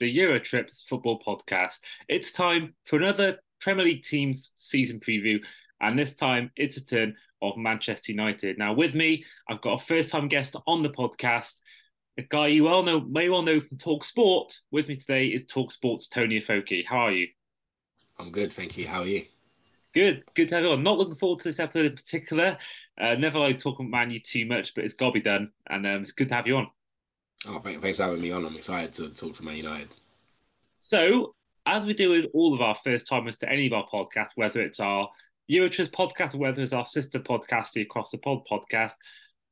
and welcome back to the Eurotrips Football Podcast. It's time for another Premier League team's season preview, and this time it's a turn of Manchester United. Now, with me, I've got a first-time guest on the podcast, a guy you all know, may well know from TalkSPORT. With me today is Talk Sport's Toni Afoke. How are you? I'm good, thank you. How are you? Good, good to have you on. Not looking forward to this episode in particular. Uh, never like talking about Man U too much, but it's got to be done, and um, it's good to have you on. Oh, thanks for having me on. I'm excited to talk to Man United. So, as we do with all of our first timers to any of our podcasts, whether it's our Eurotrips podcast or whether it's our sister podcast, the Across the Pod podcast,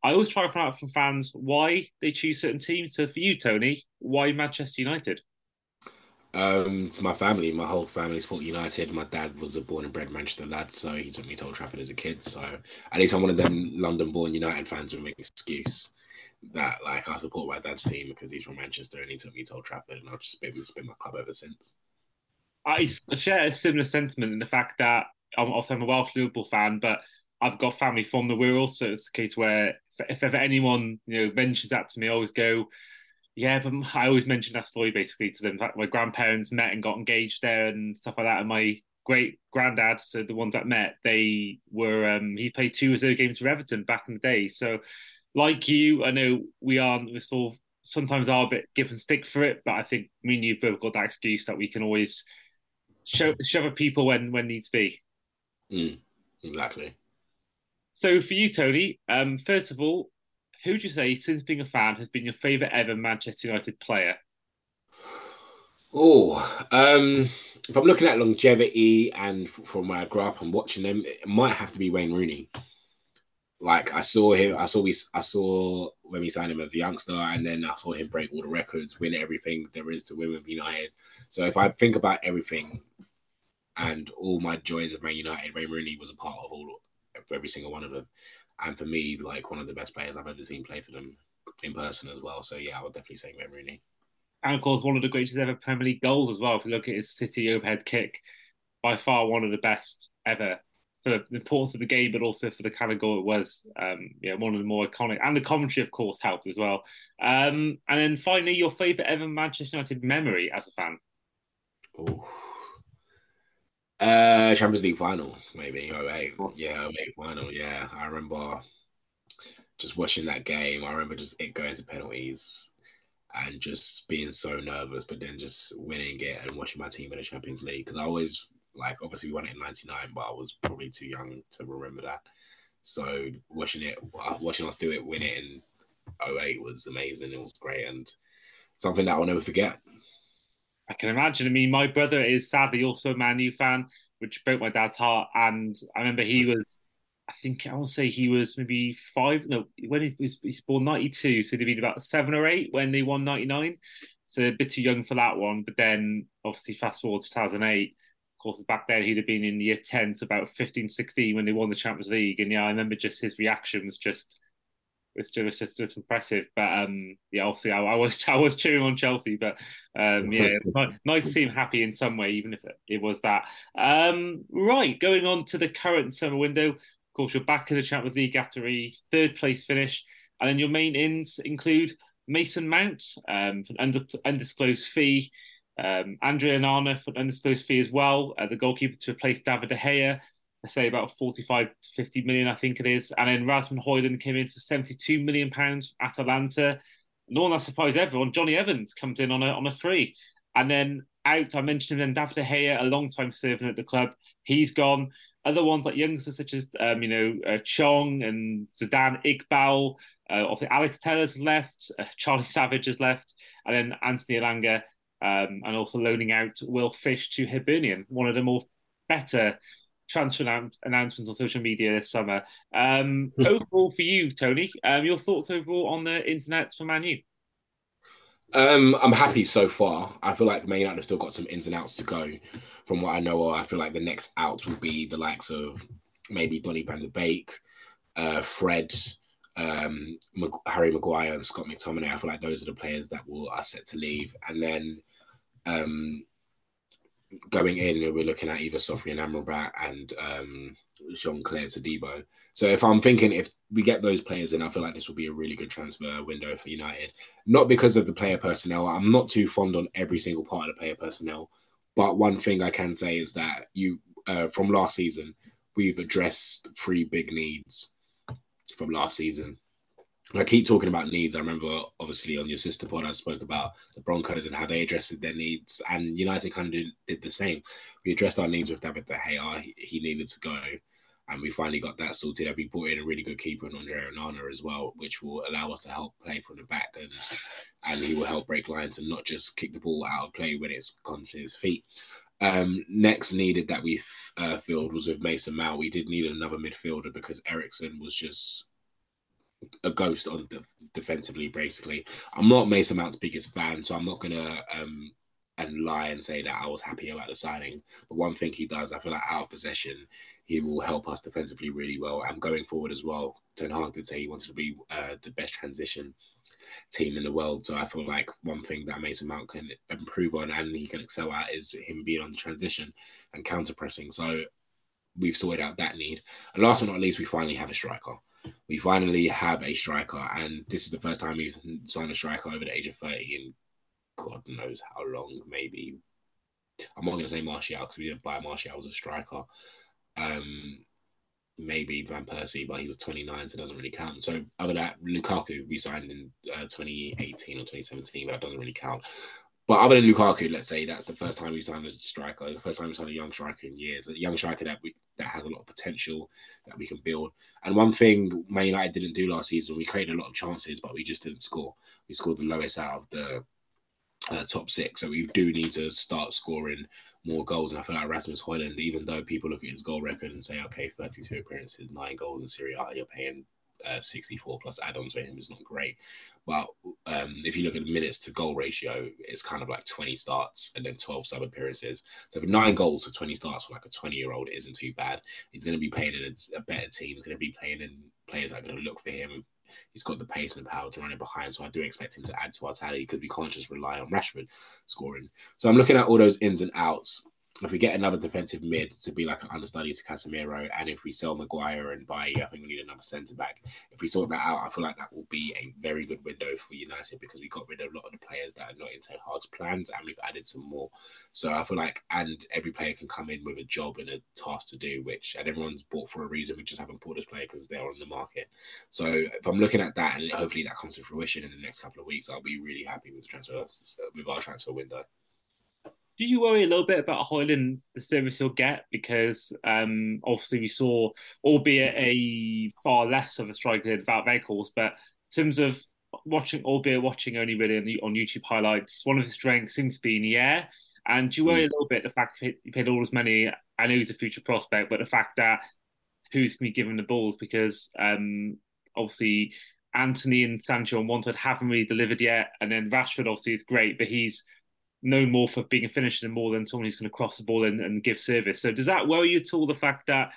I always try to find out from fans why they choose certain teams. So, for you, Toni, why Manchester United? Um, to my family, my whole family support United. My dad was a born and bred Manchester lad, so he took me to Old Trafford as a kid. So at least I'm one of them London-born United fans with an excuse that like I support my dad's team because he's from Manchester and he took me to Old Trafford, and I've just been, been my club ever since. I share a similar sentiment in the fact that I'm I'm a Welsh Liverpool fan, but I've got family from the Wirral, so it's a case where if ever anyone you know mentions that to me, I always go, yeah, but I always mention that story basically to them. Fact, my grandparents met and got engaged there and stuff like that, and my great granddad, so the ones that met, they were um, he played two reserve games for Everton back in the day, so like you, I know we aren't. We're sort of sometimes are a bit given stick for it, but I think me and you both got that excuse that we can always show show at people when when needs be. Mm, exactly. So for you, Toni, um, first of all, who would you say, since being a fan, has been your favourite ever Manchester United player? Oh, um, if I'm looking at longevity and from where I grew up and watching them, it might have to be Wayne Rooney like I saw him, I saw we, I saw when we signed him as a youngster, and then I saw him break all the records, win everything there is to win with United. So if I think about everything and all my joys of Man United, Ray Rooney was a part of all every single one of them, and for me, like one of the best players I've ever seen play for them in person as well. So yeah, I would definitely say Ray Rooney. And of course, one of the greatest ever Premier League goals as well. If you look at his City overhead kick, by far one of the best ever for the importance of the game, but also for the kind of goal it was. Um, yeah, one of the more iconic, and the commentary, of course, helped as well. Um, and then finally, your favourite ever Manchester United memory as a fan? Oh, uh, Champions League final, maybe. Oh, eight. Yeah, eight final. Yeah, I remember just watching that game. I remember just it going to penalties and just being so nervous, but then just winning it and watching my team in the Champions League because I always like obviously we won it in '99, but I was probably too young to remember that. So watching it, uh, watching us do it, win it in 08 was amazing. It was great and something that I'll never forget. I can imagine. I mean, my brother is sadly also a Man U fan, which broke my dad's heart. And I remember he was, I think I to say he was maybe five. No, when he was he's born '92, so he'd been about seven or eight when they won '99. So a bit too young for that one. But then obviously fast forward to 2008 course, back then he'd have been in year 10 to about 15, 16 when they won the Champions League. And yeah, I remember just his reaction was just, was just, was just, just impressive. But um, yeah, obviously I, I, was I was cheering on Chelsea, but um, yeah, nice to see him happy in some way, even if it, it was that. Um, right, going on to the current summer window. Of course, you're back in the Champions League after a third place finish, and then your main ins include Mason Mount um, for an undisclosed fee. Um, Andre Onana for undisclosed fee as well, uh, the goalkeeper to replace David De Gea. I say about 45 to 50 million, I think it is. And then Rasmus Højlund came in for 72 million pounds at Atalanta. No one that surprised everyone. Jonny Evans comes in on a on a free. And then out, I mentioned him then David De Gea, a long time serving at the club. He's gone. Other ones like youngsters such as um, you know uh, Chong and Zidane Iqbal. Uh, obviously, Alex Telles left. Uh, Charlie Savage has left, and then Anthony Elanga um, and also loaning out Will Fish to Hibernian, one of the more better transfer announcements on social media this summer. Um, overall, for you, Toni, um, your thoughts overall on the internet for Manu? Um, I'm happy so far. I feel like Man United have still got some ins and outs to go. From what I know, I feel like the next out will be the likes of maybe Donny van der Beek, uh, Fred, um, Harry Maguire and Scott McTominay. I feel like those are the players that will are set to leave. And then um, going in, we're looking at either Sofyan and Amrabat and um, Jean-Claude Todibo. So if I'm thinking if we get those players in, I feel like this will be a really good transfer window for United. Not because of the player personnel. I'm not too fond on every single part of the player personnel. But one thing I can say is that you uh, from last season, we've addressed three big needs from last season. I keep talking about needs. I remember, obviously, on your sister pod, I spoke about the Broncos and how they addressed their needs, and United kind of did, the same. We addressed our needs with David De Gea. He, he needed to go, and we finally got that sorted. And we brought in a really good keeper in Andre Onana as well, which will allow us to help play from the back, and and he will help break lines and not just kick the ball out of play when it's gone to his feet. Um, next needed that we uh, filled was with Mason Mount. We did need another midfielder because Eriksen was just a ghost on def- defensively. Basically, I'm not Mason Mount's biggest fan, so I'm not gonna um and lie and say that I was happy about the signing. But one thing he does, I feel like out of possession, he will help us defensively really well. And going forward as well, Ten Hag did say he wanted to be uh, the best transition team in the world. So I feel like one thing that Mason Mount can improve on and he can excel at is him being on the transition and counter pressing. So we've sorted out that need. And last but not least, we finally have a striker we finally have a striker, and this is the first time we've signed a striker over the age of 30 in God knows how long, maybe. I'm not going to say Martial because we didn't buy Martial as a striker. Um, maybe Van Persie, but he was 29, so it doesn't really count. So other than that, Lukaku we signed in uh, 2018 or 2017, but that doesn't really count. But other than Lukaku, let's say that's the first time we signed a striker, the first time we signed a young striker in years, a young striker that we that has a lot of potential that we can build. And one thing Man United didn't do last season, we created a lot of chances, but we just didn't score. We scored the lowest out of the uh, top six, so we do need to start scoring more goals. And I feel like Rasmus Højlund, even though people look at his goal record and say, okay, 32 appearances, nine goals in Serie A, you're paying uh, 64 plus add-ons for him is not great. But um, if you look at minutes to goal ratio, it's kind of like 20 starts and then 12 sub appearances. So for nine goals for 20 starts for like a 20 year old isn't too bad. He's going to be playing in a, a better team. He's going to be playing in players that are going to look for him. He's got the pace and power to run it behind. So I do expect him to add to our tally because we can't just rely on Rashford scoring. So I'm looking at all those ins and outs if we get another defensive mid to be like an understudy to Casemiro, and if we sell Maguire and buy, I think we need another centre back. If we sort that out, I feel like that will be a very good window for United because we got rid of a lot of the players that are not in Ten Hag's plans, and we've added some more. So I feel like, and every player can come in with a job and a task to do, which and everyone's bought for a reason. We just haven't bought this player because they're on the market. So if I'm looking at that, and hopefully that comes to fruition in the next couple of weeks, I'll be really happy with the transfer with our transfer window do you worry a little bit about Højlund, the service he'll get? Because um, obviously we saw, albeit a far less of a striker than Wout Weghorst, but in terms of watching, albeit watching only really on, the, on YouTube highlights, one of his strengths seems to be in the air. And do you worry mm. a little bit the fact that he paid all his money? I know he's a future prospect, but the fact that who's going to be given the balls because um, obviously Antony and Sancho and Wanted haven't really delivered yet, and then Rashford obviously is great, but he's known more for being a finisher than more than someone who's going to cross the ball and, and give service. So does that worry you at all? The fact that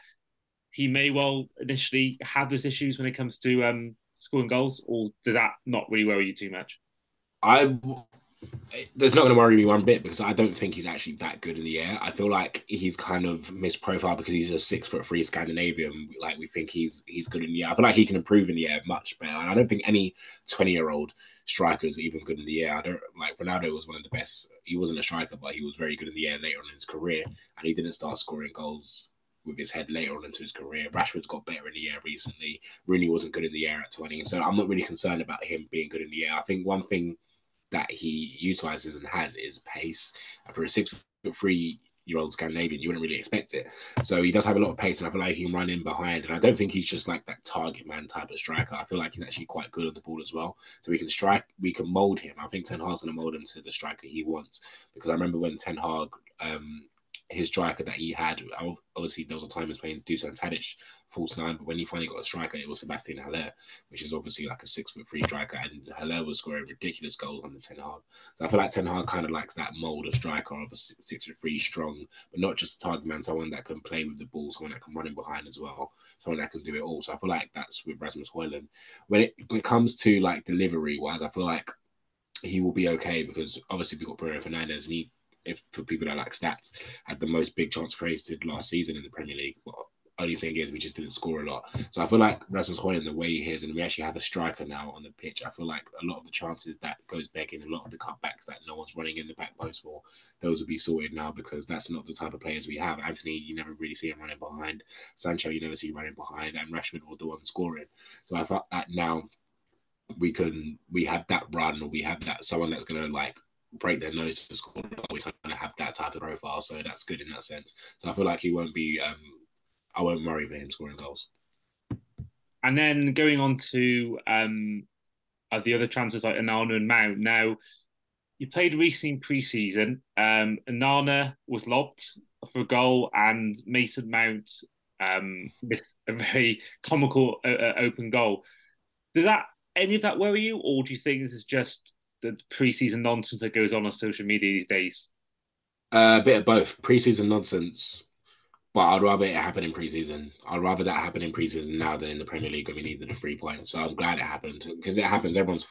he may well initially have those issues when it comes to um, scoring goals, or does that not really worry you too much? I there's not going to worry me one bit because I don't think he's actually that good in the air. I feel like he's kind of misprofiled because he's a six foot three Scandinavian. Like we think he's he's good in the air. I feel like he can improve in the air much better. And I don't think any twenty year old striker is even good in the air. I don't like Ronaldo was one of the best. He wasn't a striker, but he was very good in the air later on in his career, and he didn't start scoring goals with his head later on into his career. Rashford's got better in the air recently. Rooney wasn't good in the air at 20. So I'm not really concerned about him being good in the air. I think one thing that he utilizes and has is pace. And for a six foot three year old Scandinavian, you wouldn't really expect it. So he does have a lot of pace, and I feel like he can run in behind. And I don't think he's just like that target man type of striker. I feel like he's actually quite good on the ball as well. So we can strike, we can mold him. I think Ten Hag's going to mold him to the striker he wants. Because I remember when Ten Hag um, his striker that he had. Obviously, there was a time he was playing Dusan Tadic false nine, but when he finally got a striker, it was Sebastian Haller, which is obviously like a six foot three striker, and Haller was scoring ridiculous goals the Ten Hag. So I feel like Ten Hag kind of likes that mold of striker of a six foot three strong, but not just a target man, someone that can play with the ball, someone that can run in behind as well, someone that can do it all. So I feel like that's with Rasmus Højlund. When it when it comes to like delivery wise, I feel like he will be okay because obviously we got Bruno Fernandes and he if for people that like stats, had the most big chance created last season in the Premier League. But only thing is we just didn't score a lot. So I feel like Rasmus Højlund, the way he is, and we actually have a striker now on the pitch. I feel like a lot of the chances that goes back in, a lot of the cutbacks that no one's running in the back post for, those will be sorted now because that's not the type of players we have. Antony, you never really see him running behind. Sancho, you never see running behind, and Rashford was the one scoring. So I thought that now we can we have that run or we have that someone that's gonna like break their nose to score. We kind of have that type of profile, so that's good in that sense. So I feel like he won't be. Um, I won't worry for him scoring goals. And then going on to um, uh, the other transfers like Onana and Mount. Now, you played recently in pre-season. Um, Onana was lobbed for a goal, and Mason Mount um, missed a very comical uh, uh open goal. Does that any of that worry you, or do you think this is just the preseason nonsense that goes on on social media these days? Uh, a bit of both. Preseason nonsense, but I'd rather it happen in preseason. I'd rather that happen in preseason now than in the Premier League when we needed a three points. So I'm glad it happened because it happens. Everyone's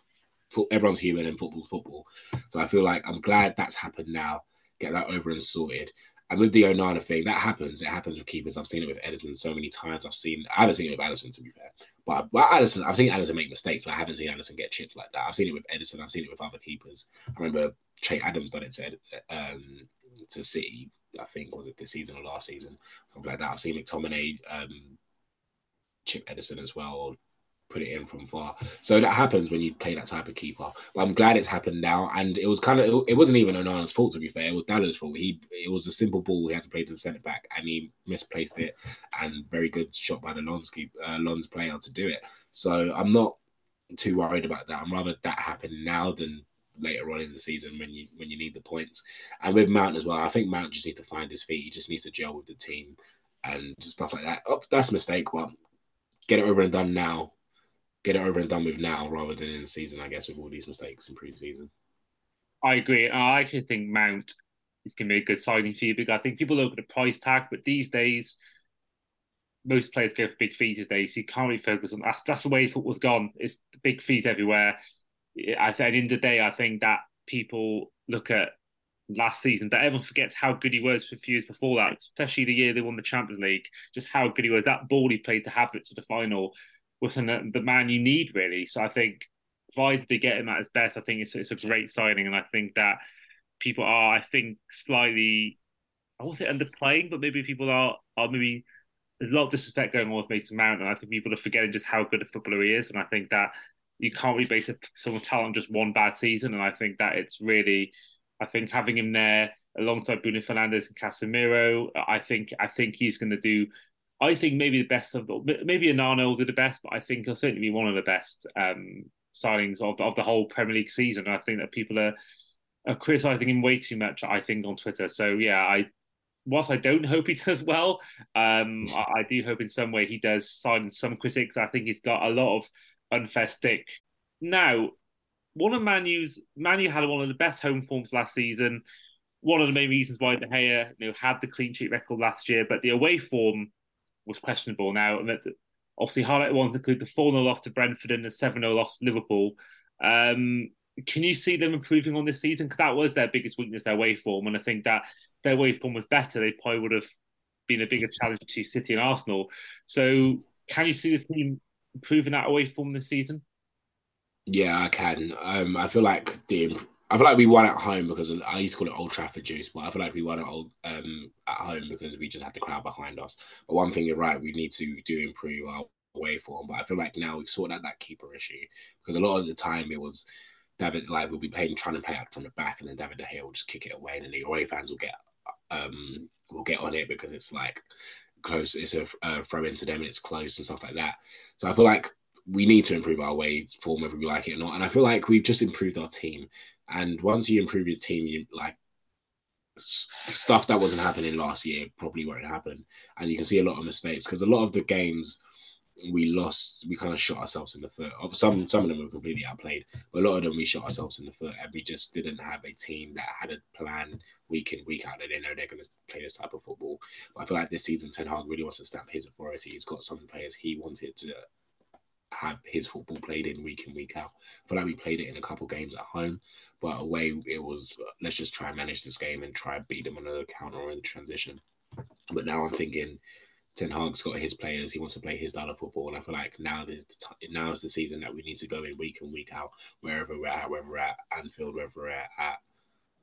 everyone's human and football's football. So I feel like I'm glad that's happened now. Get that over and sorted. And with the Onana thing, that happens. It happens with keepers. I've seen it with Ederson so many times. I've seen, I haven't seen it with Alisson to be fair, but but Alisson, I've seen Alisson make mistakes, but I haven't seen Alisson get chipped like that. I've seen it with Ederson. I've seen it with other keepers. I remember Che Adams done it to um, to City. I think was it this season or last season, something like that. I've seen McTominay um, chip Ederson as well, put it in from far. So that happens when you play that type of keeper. But I'm glad it's happened now. And it was kind of it wasn't even Onana's fault to be fair. It was Dalot's fault. He it was a simple ball he had to play to the centre back and he misplaced it. And very good shot by the Lens uh, Lens player to do it. So I'm not too worried about that. I'm rather that happened now than later on in the season when you when you need the points. And with Mount as well, I think Mount just needs to find his feet. He just needs to gel with the team and stuff like that. Oh, that's a mistake, but get it over and done now get it over and done with now rather than in the season, I guess, with all these mistakes in preseason. I agree. I actually think Mount is going to be a good signing for you because I think people look at the price tag, but these days, most players go for big fees these days. So you can't really focus on that's that's the way football's gone. It's big fees everywhere. I think in the day, I think that people look at last season that everyone forgets how good he was for a few years before that, especially the year they won the Champions League. Just how good he was. That ball he played to have it to the final wasn't uh, the man you need really. So I think provided they get him at his best, I think it's, it's a great signing, and I think that people are, I think, slightly, I won't say underplaying, but maybe people are are maybe there's a lot of disrespect going on with Mason Mount, and I think people are forgetting just how good a footballer he is, and I think that you can't really base someone's talent on just one bad season, and I think that it's really, I think having him there alongside Bruno Fernandes and Casemiro, I think I think he's going to do I think maybe the best of the, maybe Onana will do the best, but I think he'll certainly be one of the best um, signings of, of the whole Premier League season. I think that people are, are criticizing him way too much. I think on Twitter. So yeah, I whilst I don't hope he does well, um, I, I, do hope in some way he does silence some critics. I think he's got a lot of unfair stick. Now, one of Manu's Manu had one of the best home forms last season. One of the main reasons why De Gea you know, had the clean sheet record last year, but the away form was questionable now. And obviously, highlight ones include the 4 0 loss to Brentford and the 7 0 loss to Liverpool. Um, can you see them improving on this season? Because that was their biggest weakness, their way form. And I think that their way form was better, they probably would have been a bigger challenge to City and Arsenal. So, can you see the team improving that away form this season? Yeah, I can. Um, I feel like the I feel like we won at home because I used to call it Old Trafford juice, but I feel like we won at old um, at home because we just had the crowd behind us. But one thing you're right, we need to do improve our way form. But I feel like now we've sorted out that keeper issue because a lot of the time it was David like we'll be playing trying to play out from the back, and then David De Gea will just kick it away, and then the away fans will get um will get on it because it's like close. It's a, a throw into them, and it's close and stuff like that. So I feel like we need to improve our way form whether we like it or not. And I feel like we've just improved our team. And once you improve your team, you like stuff that wasn't happening last year probably won't happen. And you can see a lot of mistakes because a lot of the games we lost, we kind of shot ourselves in the foot. Some, some of them were completely outplayed, but a lot of them we shot ourselves in the foot, and we just didn't have a team that had a plan week in week out. That they know they're going to play this type of football. But I feel like this season, Ten Hag really wants to stamp his authority. He's got some players he wanted to have his football played in week in week out. I feel like we played it in a couple games at home, but away it was let's just try and manage this game and try and beat them on the counter or in transition. But now I'm thinking Ten Hag's got his players. He wants to play his style of football. And I feel like now is the t- now is the season that we need to go in week in week out, wherever we're at, we're at Anfield, whether we're at,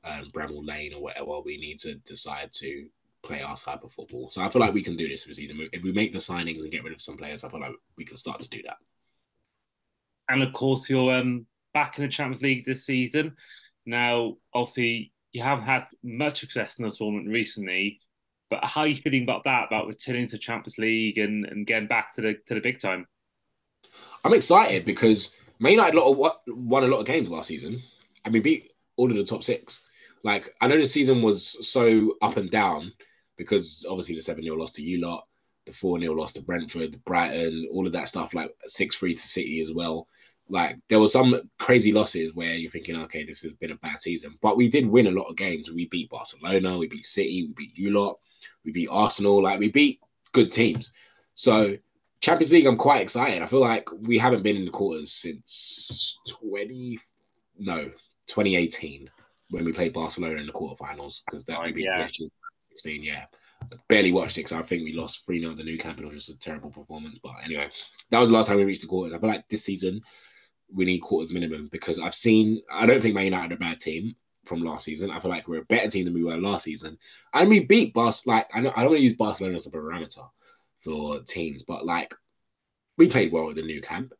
um, Bramall Lane or whatever. We need to decide to play our type of football. So I feel like we can do this this season. If we make the signings and get rid of some players, I feel like we can start to do that. And of course, you're um, back in the Champions League this season. Now, obviously, you haven't had much success in the tournament recently. But how are you feeling about that? About returning to Champions League and, and getting back to the to the big time? I'm excited because Man United won a lot of games last season. I mean, beat all of the top six. Like I know the season was so up and down because obviously the seven 0 loss to you lot, the four 0 loss to Brentford, Brighton, all of that stuff, like six three to City as well. Like there were some crazy losses where you're thinking, okay, this has been a bad season, but we did win a lot of games. We beat Barcelona, we beat City, we beat you lot, we beat Arsenal. Like we beat good teams. So Champions League, I'm quite excited. I feel like we haven't been in the quarters since 20 no 2018 when we played Barcelona in the quarterfinals because that oh, yeah. PSG 16. Yeah, barely watched it because I think we lost 3 0 at the Nou Camp. It was just a terrible performance. But anyway, that was the last time we reached the quarters. I feel like this season we need quarters minimum because I've seen, I don't think Man United are a bad team from last season. I feel like we're a better team than we were last season. And we beat Bas, like, I, don't, I don't want to use Barcelona as a parameter for teams, but like, we played well at the Nou Camp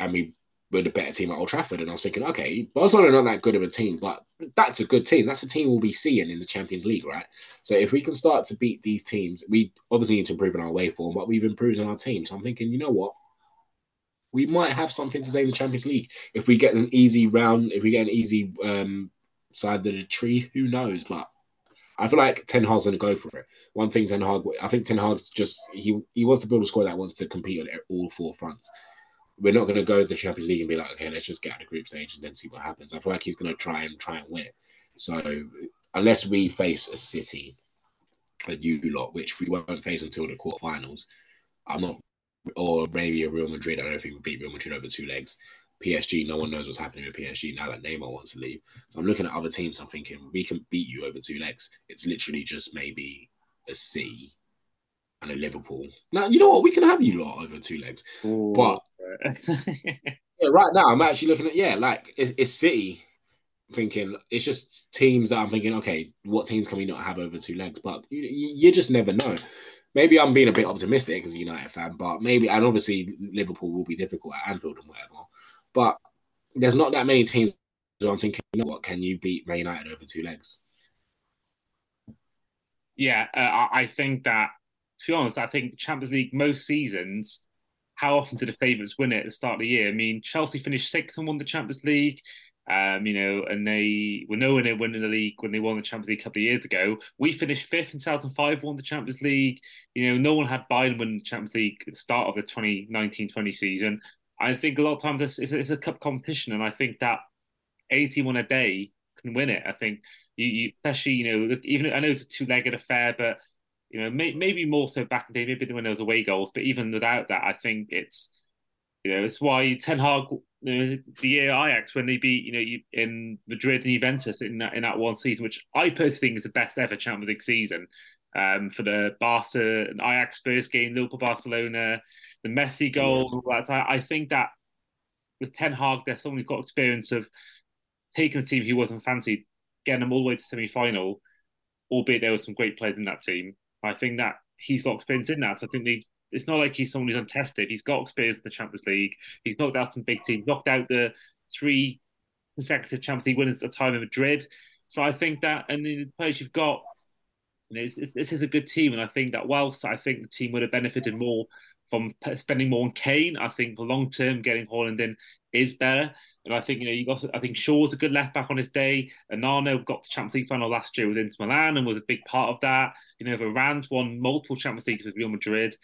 and we were the better team at Old Trafford. And I was thinking, okay, Barcelona are not that good of a team, but that's a good team. That's a team we'll be seeing in the Champions League, right? So if we can start to beat these teams, we obviously need to improve in our way form, but we've improved on our team. So I'm thinking, you know what? We might have something to say in the Champions League if we get an easy round, if we get an easy um, side of the tree, who knows? But I feel like Ten Hag's going to go for it. One thing Ten Hag, I think Ten Hag's just he he wants to build a squad that wants to compete on all four fronts we're not going to go to the Champions League and be like, okay, let's just get out of the group stage and then see what happens. I feel like he's going to try and try and win it. So unless we face a City, a U lot, which we won't face until the quarterfinals, I'm not, or maybe a Real Madrid. I don't think we beat Real Madrid over two legs. PSG, no one knows what's happening with PSG now that Neymar wants to leave. So I'm looking at other teams. I'm thinking we can beat you over two legs. It's literally just maybe a C and a Liverpool. Now you know what we can have you lot over two legs, Ooh. but yeah, right now I'm actually looking at yeah, like it's, it's, City. Thinking it's just teams that I'm thinking, okay, what teams can we not have over two legs? But you, you just never know. Maybe I'm being a bit optimistic as a United fan, but maybe and obviously Liverpool will be difficult at Anfield and whatever. But there's not that many teams where I'm thinking, you know what, can you beat Man United over two legs? Yeah, uh, I think that to be honest, I think the Champions League most seasons how often do the favourites win it at the start of the year? I mean, Chelsea finished sixth and won the Champions League. Um, you know, and they were nowhere near winning the league when they won the Champions League a couple of years ago. We finished fifth in 2005, won the Champions League. You know, no one had Bayern win the Champions League at the start of the 2019-20 season. I think a lot of times it's, it's, it's a cup competition, and I think that any team on a day can win it. I think you, you especially, you know, even I know it's a two-legged affair, but you know, may, maybe more so back in the day, maybe when there was away goals, but even without that, I think it's you know it's why Ten Hag, you know, the year Ajax when they beat you know you, in Madrid and Juventus in that in that one season, which I personally think is the best ever Champions League season. Um, for the Barca and Ajax Spurs game, Liverpool Barcelona, the Messi goal, all that. I, I think that with Ten Hag, there's someone who's got experience of taking a team who wasn't fancied, getting them all the way to semi final, albeit there were some great players in that team, I think that he's got experience in that. So I think it's not like he's someone who's untested. He's got experience in the Champions League. He's knocked out some big teams, knocked out the three consecutive Champions League winners at the time in Madrid. So I think that, and the players you've got, you know, it's, it's, this is a good team, and I think that whilst I think the team would have benefited more from spending more on Kane, I think for long term getting Holland in is better. And I think you know you got I think Shaw's a good left back on his day. And Nano got the Champions League final last year with Inter Milan and was a big part of that. You know, Varane's won multiple Champions Leagues with Real Madrid.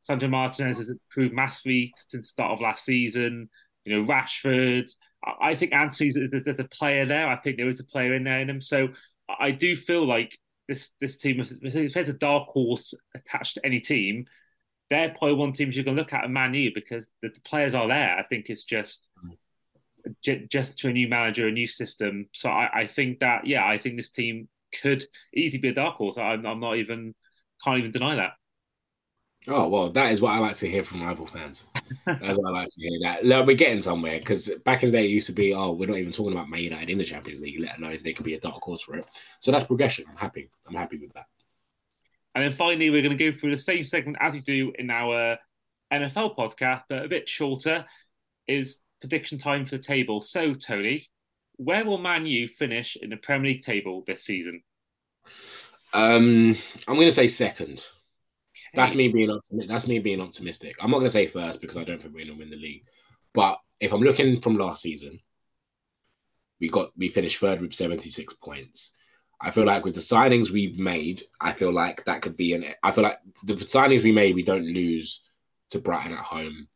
Sandro Martinez has improved massively since the start of last season. You know, Rashford. I think Antony's there's a player there. I think there is a player in there in him. So I do feel like this this team, if there's a dark horse attached to any team, they're probably one teams you can look at at Man U because the, the, players are there. I think it's just j- just to a new manager, a new system. So I, I, think that yeah, I think this team could easily be a dark horse. I'm, I'm not even can't even deny that. Oh well, that is what I like to hear from rival fans. That's what I like to hear. That Look, we're getting somewhere because back in the day, it used to be, oh, we're not even talking about Man United in the Champions League, let alone they could be a dark horse for it. So that's progression. I'm happy. I'm happy with that. And then finally, we're going to go through the same segment as we do in our NFL podcast, but a bit shorter. Is prediction time for the table. So, Toni, where will Man U finish in the Premier League table this season? Um, I'm going to say second. Okay. That's me being optimistic. That's me being optimistic. I'm not going to say first because I don't think we're going to win the league. But if I'm looking from last season, we got we finished third with 76 points. I feel like with the signings we've made, I feel like that could be an. I feel like the signings we made, we don't lose to Brighton at home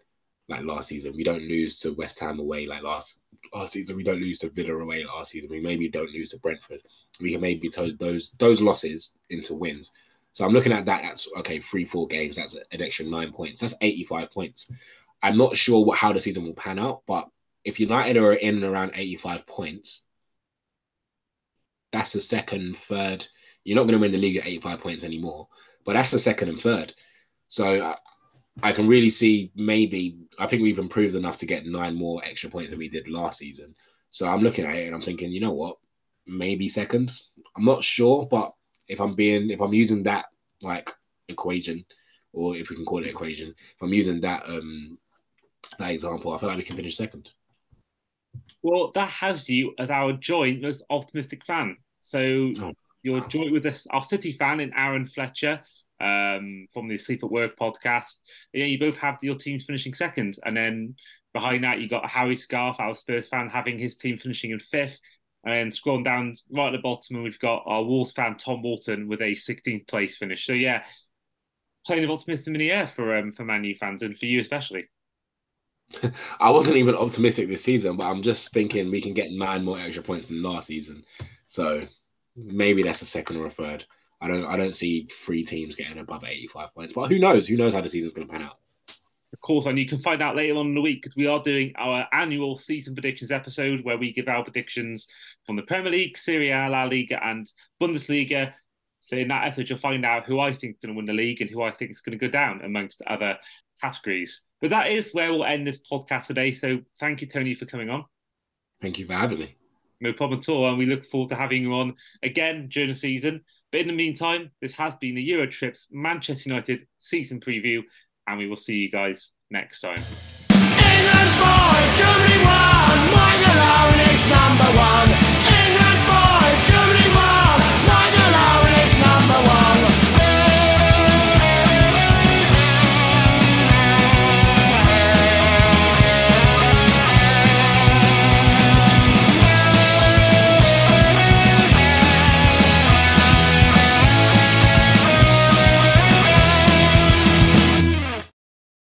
like last season. We don't lose to West Ham away like last last season. We don't lose to Villa away last season. We maybe don't lose to Brentford. We can maybe turn those those losses into wins. So I'm looking at that. That's okay. Three, four games. That's an extra nine points. That's 85 points. I'm not sure what how the season will pan out, but if United are in and around 85 points, that's the second, third. You're not going to win the league at 85 points anymore, but that's the second and third. So I can really see maybe I think we've improved enough to get nine more extra points than we did last season. So I'm looking at it and I'm thinking, you know what, maybe second. I'm not sure, but if I'm being if I'm using that like equation, or if we can call it equation, if I'm using that um that example, I feel like we can finish second. Well, that has you as our joint most optimistic fan. So oh, you're joined with us, our City fan in Aaron Fletcher um, from the Sleep at Work podcast. Yeah, you both have your teams finishing second, and then behind that you got Harry Scarf, our Spurs fan, having his team finishing in fifth. And then scrolling down right at the bottom, and we've got our Wolves fan Tom Walton with a 16th place finish. So yeah, playing of optimism in the air for um, for Man U fans and for you especially. I wasn't even optimistic this season, but I'm just thinking we can get nine more extra points than last season. So maybe that's a second or a third. I don't I don't see three teams getting above 85 points. But who knows? Who knows how the season's going to pan out? Of course, and you can find out later on in the week because we are doing our annual season predictions episode where we give our predictions from the Premier League, Serie A, La Liga, and Bundesliga. So in that effort, you'll find out who I think is going to win the league and who I think is going to go down amongst other categories. But that is where we'll end this podcast today. So thank you, Toni, for coming on. Thank you for having me. No problem at all. And we look forward to having you on again during the season. But in the meantime, this has been the Euro Trips Manchester United season preview, and we will see you guys next time. England 5, Germany 1, Michael number